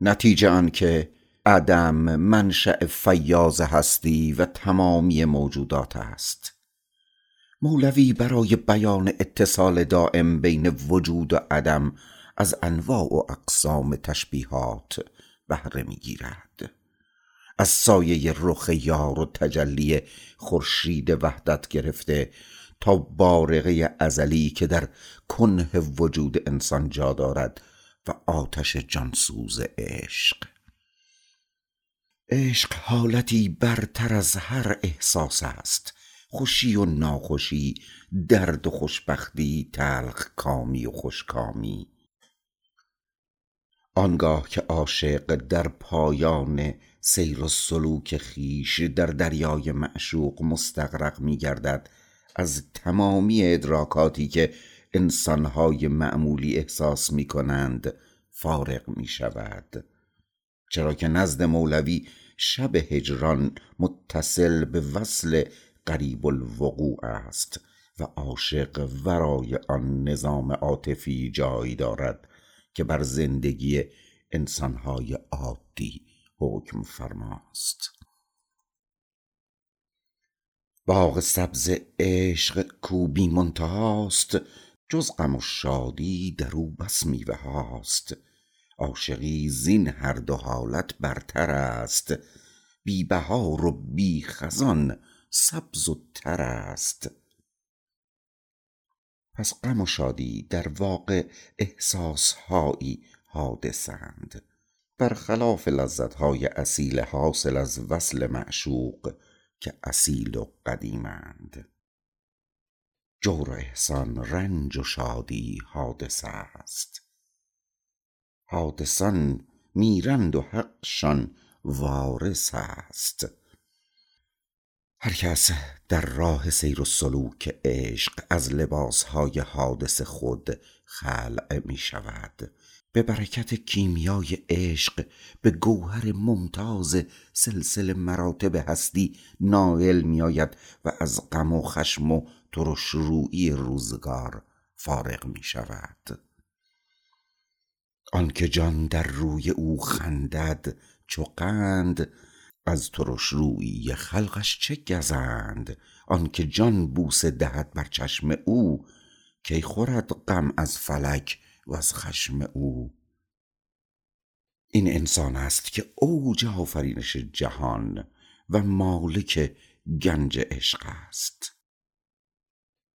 نتیجه آن که عدم منشأ فیاض هستی و تمامی موجودات است. مولوی برای بیان اتصال دائم بین وجود و عدم از انواع و اقسام تشبیهات بهره می‌گیرد. از سایه رخ یار و تجلی خورشید وحدت گرفته تا بارقه ازلی که در کنه وجود انسان جا دارد آتش جانسوز عشق. عشق حالتی برتر از هر احساس است. خوشی و ناخوشی درد و خوشبختی تلخ کامی و خوشکامی. آنگاه که عاشق در پایان سیر و سلوک خویش در دریای معشوق مستغرق می گردد از تمامی ادراکاتی که انسانهای معمولی احساس می کنند فارغ می شود. چرا که نزد مولوی شب هجران متصل به وصل قریب الوقوع است و عاشق ورای آن نظام عاطفی جای دارد که بر زندگی انسانهای عادی حکم فرماست. باغ سبز عشق کو بی منتهاست جز غم و شادی در او بس میوه هاست. عاشقی زین هر دو حالت برتر است. بی بهار و بی خزان سبز و تر است. پس غم و شادی در واقع احساسهایی حادثند برخلاف لذتهای اصیل حاصل از وصل معشوق که اصیل و قدیمند جور احسان رنج و شادی حادث است. حادثان میرند و حقشان وارث است. هر کس در راه سیر و سلوک عشق از لباسهای حادث خود خلع می شود به برکت کیمیای عشق به گوهر ممتاز سلسله مراتب هستی نایل می آید و از غم و خشم و ترش رویی روزگار فارغ می شود آنکه جان در روی او خندد چو قند از ترش رویی خلقش چه گزند؟ آنکه جان بوسه دهد بر چشم او کی خورد غم از فلک وز خشم او. این انسان است که اوج آفرینش جهان و مالک گنج عشق است.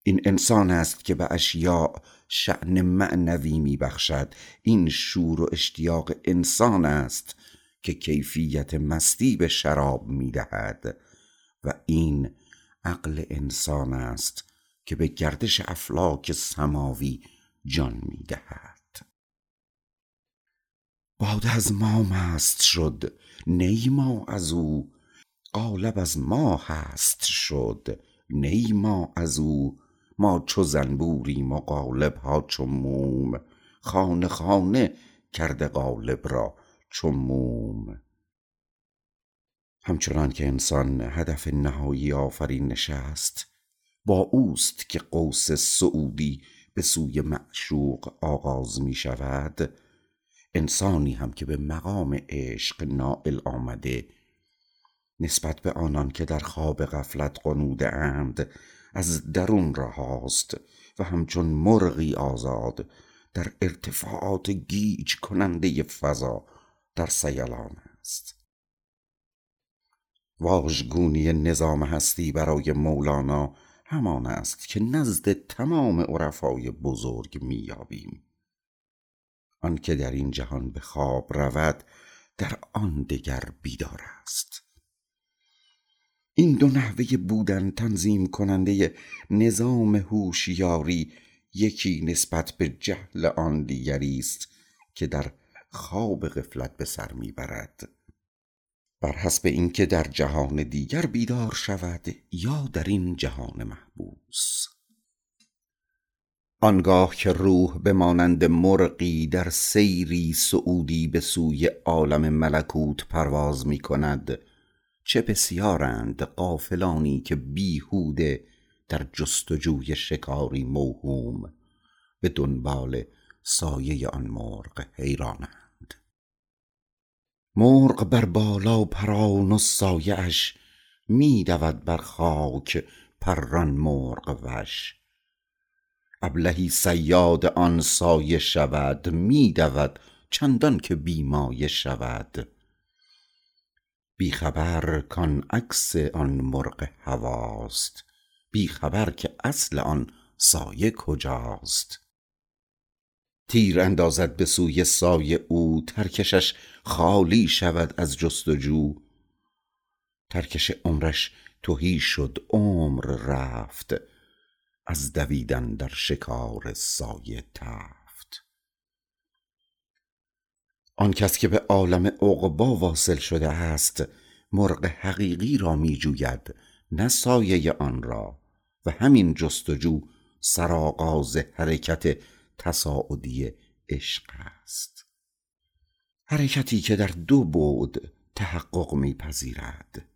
این انسان است که به اشیاء شأن معنوی می بخشد این شور و اشتیاق انسان است که کیفیت مستی به شراب می دهد و این عقل انسان است که به گردش افلاک سماوی جان می دهد باده از ما مست شد نی ما از او. قالب از ما هست شد نی ما از او. ما چو زنبوریم و قالبها چو موم. خانه خانه کرده قالب را چو موم. همچنان که انسان هدف نهایی آفرینش است با اوست که قوس صعودی به سوی معشوق آغاز می شود. انسانی هم که به مقام عشق نائل آمده. نسبت به آنان که در خواب غفلت غنوده اند از درون رهاست و همچون مرغی آزاد در ارتفاعات گیج کننده فضا در سیلان است. واژگونی نظام هستی برای مولانا همان است که نزد تمام عرفای بزرگ مییابیم. آنکه در این جهان به خواب رود در آن دگر بیدار است. این دو نحوه بودن تنظیم کننده نظام هوشیاری یکی نسبت به جهل آن دیگری است که در خواب غفلت به سر می‌برد. بر حسب اینکه در جهان دیگر بیدار شود یا در این جهان محبوس. آنگاه که روح به مانند مرغی در سیری صعودی به سوی عالم ملکوت پرواز می کند چه بسیارند غافلانی که بیهوده در جستجوی شکاری موهوم به دنبال سایه آن مرغ حیرانند. مرغ بر بالا پران و سایه اش می دود بر خاک پران مرغ وش. ابلهی صیاد آن سایه شود می دود چندان که بی مایه شود. بی خبر کان عکس آن مرغ هواست بی خبر که اصل آن سایه کجاست. تیر اندازد به سوی سایه او ترکشش خالی شود از جستجو. ترکش عمرش تهی شد عمر رفت از دویدن در شکار سایه تفت. آن کس که به عالم عقبی واصل شده است مرغ حقیقی را می جوید نه سایه آن را. و همین جستجو سرآغاز حرکت تصاعدی عشق است. حرکتی که در دو بعد تحقق می پذیرد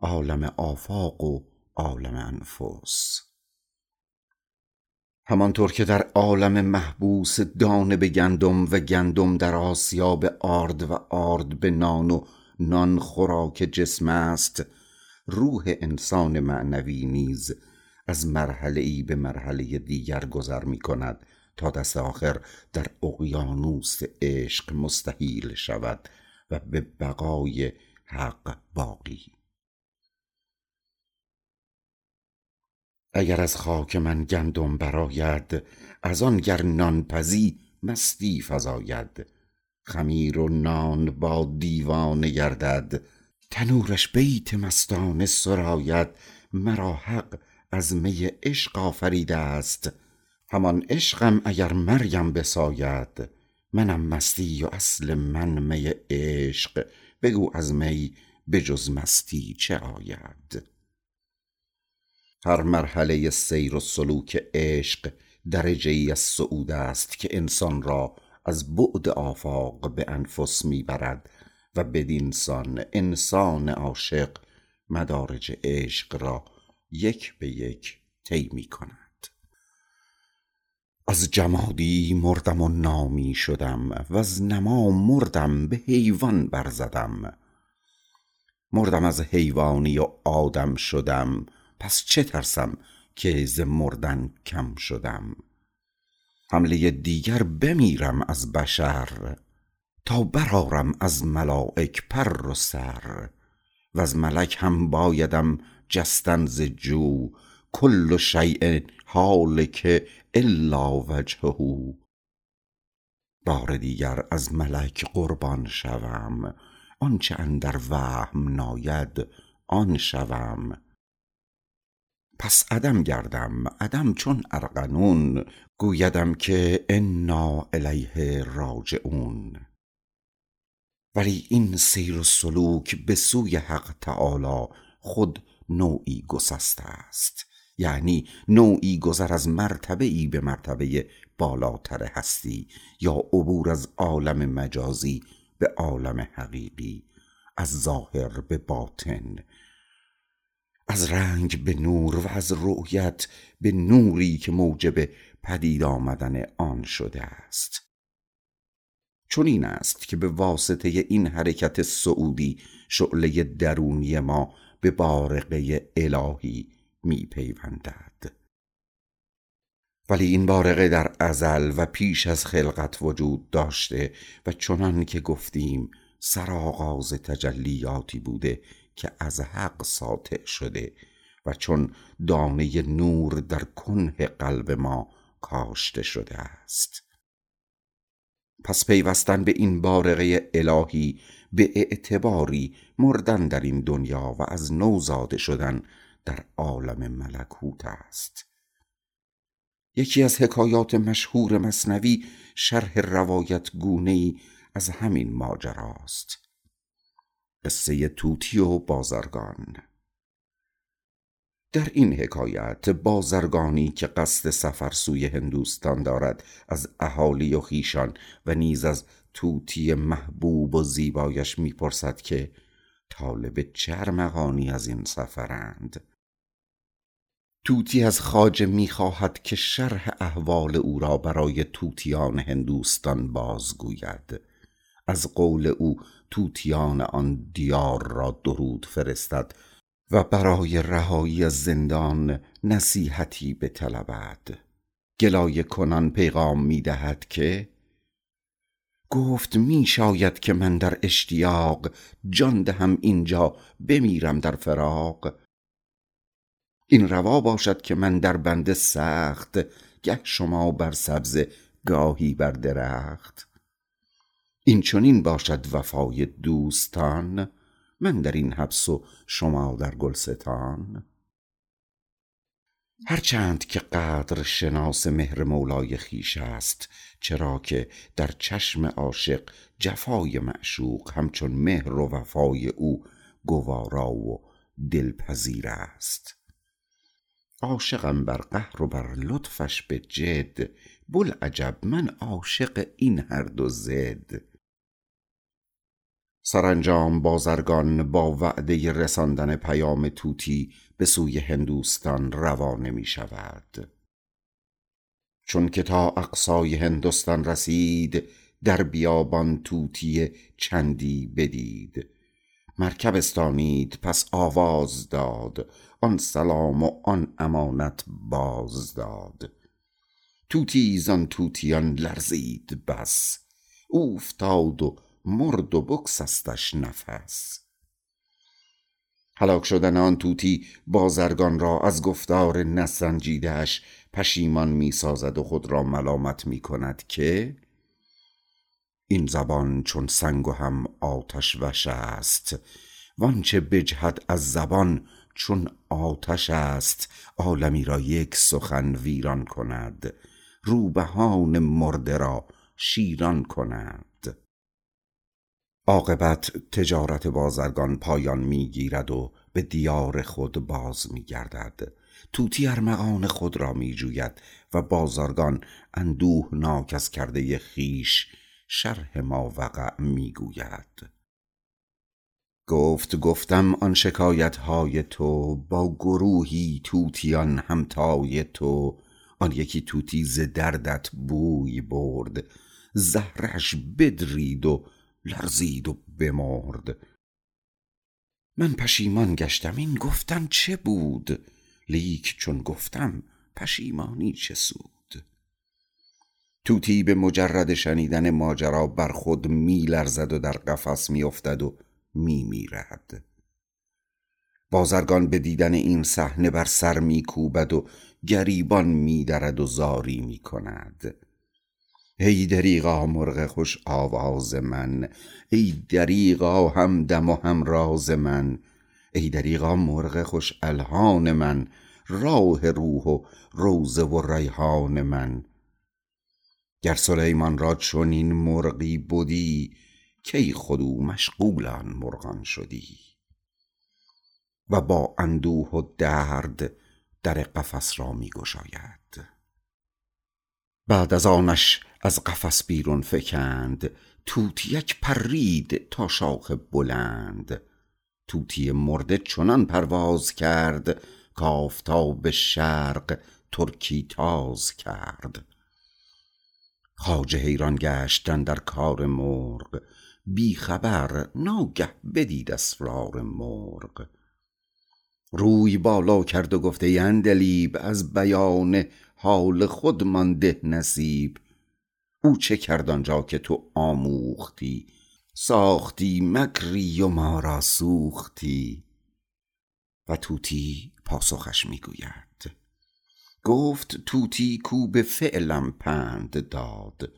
عالم آفاق و عالم انفس. همانطور که در عالم محبوس دانه به گندم و گندم در آسیاب آرد و آرد به نان و نان خوراک جسم است روح انسان معنوی نیز از مرحله ای به مرحله دیگر گذر می کند تا دست آخر در اقیانوس عشق مستحیل شود و به بقای حق باقی. اگر از خاک من گندم برآید از آن گر نان پزی مستی فزاید. خمیر و نان با دیوانه گردد تنورش بیت مستانه سراید. مرا حق از می عشق آفریده است. همان عشقم اگر مریم بساید منم مستی و اصل من می عشق. بگو از می به جز مستی چه آید؟ هر مرحله سیر و سلوک عشق درجه ای از صعود است که انسان را از بعد آفاق به انفس می برد و بدینسان انسان عاشق مدارج عشق را یک به یک طی می کند. از جمادی مردم و نامی شدم وز نما مردم به حیوان برزدم. مردم از حیوانی و آدم شدم پس چه ترسم که ز مردن کم شدم. حمله دیگر بمیرم از بشر تا برآرم از ملایک پر و سر. وز ملک هم بایدم جستن ز جو کل شیء هالک الا وجهه. بار دیگر از ملک قربان شوم. آنچه اندر وهم ناید آن شوم. پس عدم گردم عدم چون ارغنون گویدم که انا الیه راجعون. ولی این سیر و سلوک به سوی حق تعالی خود نوعی گسسته است. یعنی نوعی گذر از مرتبه ای به مرتبه بالاتر هستی یا عبور از عالم مجازی به عالم حقیقی از ظاهر به باطن از رنگ به نور و از رؤیت به نوری که موجب پدید آمدن آن شده است. چون این است که به واسطه این حرکت سعودی شعله درونی ما به بارقه الهی می پیوندد ولی این بارقه در ازل و پیش از خلقت وجود داشته و چنان که گفتیم سرآغاز تجلیاتی بوده که از حق ساطع شده و چون دانه نور در کنه قلب ما کاشته شده است. پس پیوستن به این بارقه الهی به اعتباری مردن در این دنیا و از نو زاده شدن در عالم ملکوت است. یکی از حکایات مشهور مصنوی شرح روایت گونه از همین ماجراست. قصه توتی و بازرگان. در این حکایت بازرگانی که قصد سفر سوی هندوستان دارد از اهالی و خیشان و نیز از توتی محبوب و زیبایش می‌پرسد که طالب چه ارمغانی از این سفرند. توتی از خواجه می‌خواهد که شرح احوال او را برای توتیان هندوستان بازگوید. از قول او توتیان آن دیار را درود فرستد و برای رهایی از زندان نصیحتی بطلبد. گلایه کنان پیغام می‌دهد که گفت می شاید که من در اشتیاق جان دهم اینجا بمیرم در فراق. این روا باشد که من در بند سخت گه شما بر سبزه گاهی بر درخت. این چنین باشد وفای دوستان من در این حبس و شما در گلستان. هرچند که قدر شناس مهر مولای خویش است چرا که در چشم عاشق جفای معشوق همچون مهر و وفای او گوارا و دلپذیر است. عاشقم بر قهر و بر لطفش به جد. بوالعجب من عاشق این هر دو زد. سرانجام بازرگان با وعده رساندن پیام طوطی به سوی هندوستان روانه می شود. چون که تا اقصای هندوستان رسید در بیابان طوطی چندی بدید. مرکب استانید پس آواز داد. آن سلام و آن امانت باز داد. طوطی زان طوطیان لرزید بس. اوفتاد و مرد و بگسستش نفس. هلاک شدن آن طوطی بازرگان را از گفتار نسنجیدهش پشیمان می سازد و خود را ملامت می کند که این زبان چون سنگ و هم آتش وش است. وانچه بجهد از زبان چون آتش است. عالمی را یک سخن ویران کند. روبهان مرده را شیران کند. عاقبت تجارت بازرگان پایان می‌گیرد و به دیار خود باز میگردد. طوطی ارمغان خود را میجوید و بازرگان اندوهناک از کرده خویش شرح ما وقع می‌گوید. گفت گفتم آن شکایت های تو با گروهی طوطیان همتای تو. آن یکی طوطی ز دردت بوی برد. زهرش بدرید و لرزید و بمرد. من پشیمان گشتم. این گفتن چه بود؟ لیک چون گفتم پشیمانی چه سود؟ طوطی به مجرد شنیدن ماجرا بر خود می لرزد و در قفس می افتد و می میرد بازرگان به دیدن این صحنه بر سر می کوبد و گریبان می درد و زاری می کند. ای دریغا مرغ خوش آواز من ای دریغا هم دم و هم راز من ای دریغا مرغ خوش الحان من راح روح و روضه و ریحان من. گر سلیمان را چنین مرغی بدی کی خود او مشغول آن مرغان شدی؟ و با اندوه و درد در قفس را می گشاید. بعد از آنش از قفس بیرون فکند طوطیک پرید تا شاخ بلند. طوطی مرده چنان پرواز کرد کآفتاب شرق ترکی تاز کرد. خواجه حیران گشت اندر کار مرغ. بی خبر ناگه بدید اسرار مرغ. روی بالا کرد و گفت ای عندلیب از بیان حال خودمان ده نصیب. او چه کرد آنجا که تو آموختی؟ ساختی مکری و ما را سوختی؟ و طوطی پاسخش می‌گوید. گفت طوطی کو به فعلم پند داد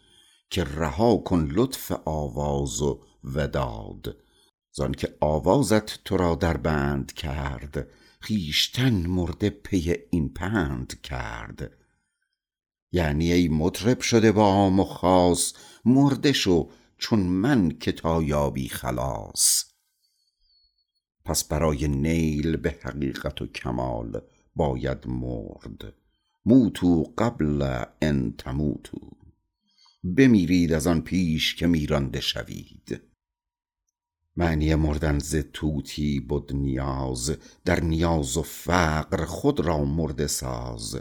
که رها کن لطف آواز و وداد. زانکه آوازت تو را در بند کرد خویشتن مرده پی این پند کرد. یعنی ای مطرب شده با عام و خاص مرده شو چون من که تا یابی خلاص. پس برای نیل به حقیقت و کمال باید مرد. موتوا قبل ان تموتوا. بمیرید از آن پیش که میرانده شوید. معنی مردن ز طوطی بد نیاز در نیاز و فقر خود را مرده ساز.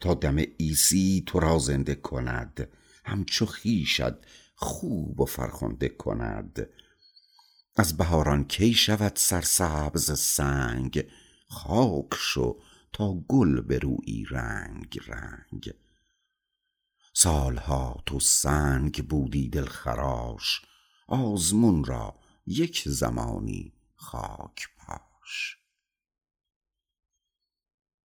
تا دم عیسی تو را زنده کند همچو خویشت خوب و فرخنده کند. از بهاران کی شود سرسبز سنگ؟ خاک شو تا گل برویی رنگ رنگ. سالها تو سنگ بودی دلخراش آزمون را یک زمانی خاک پاش.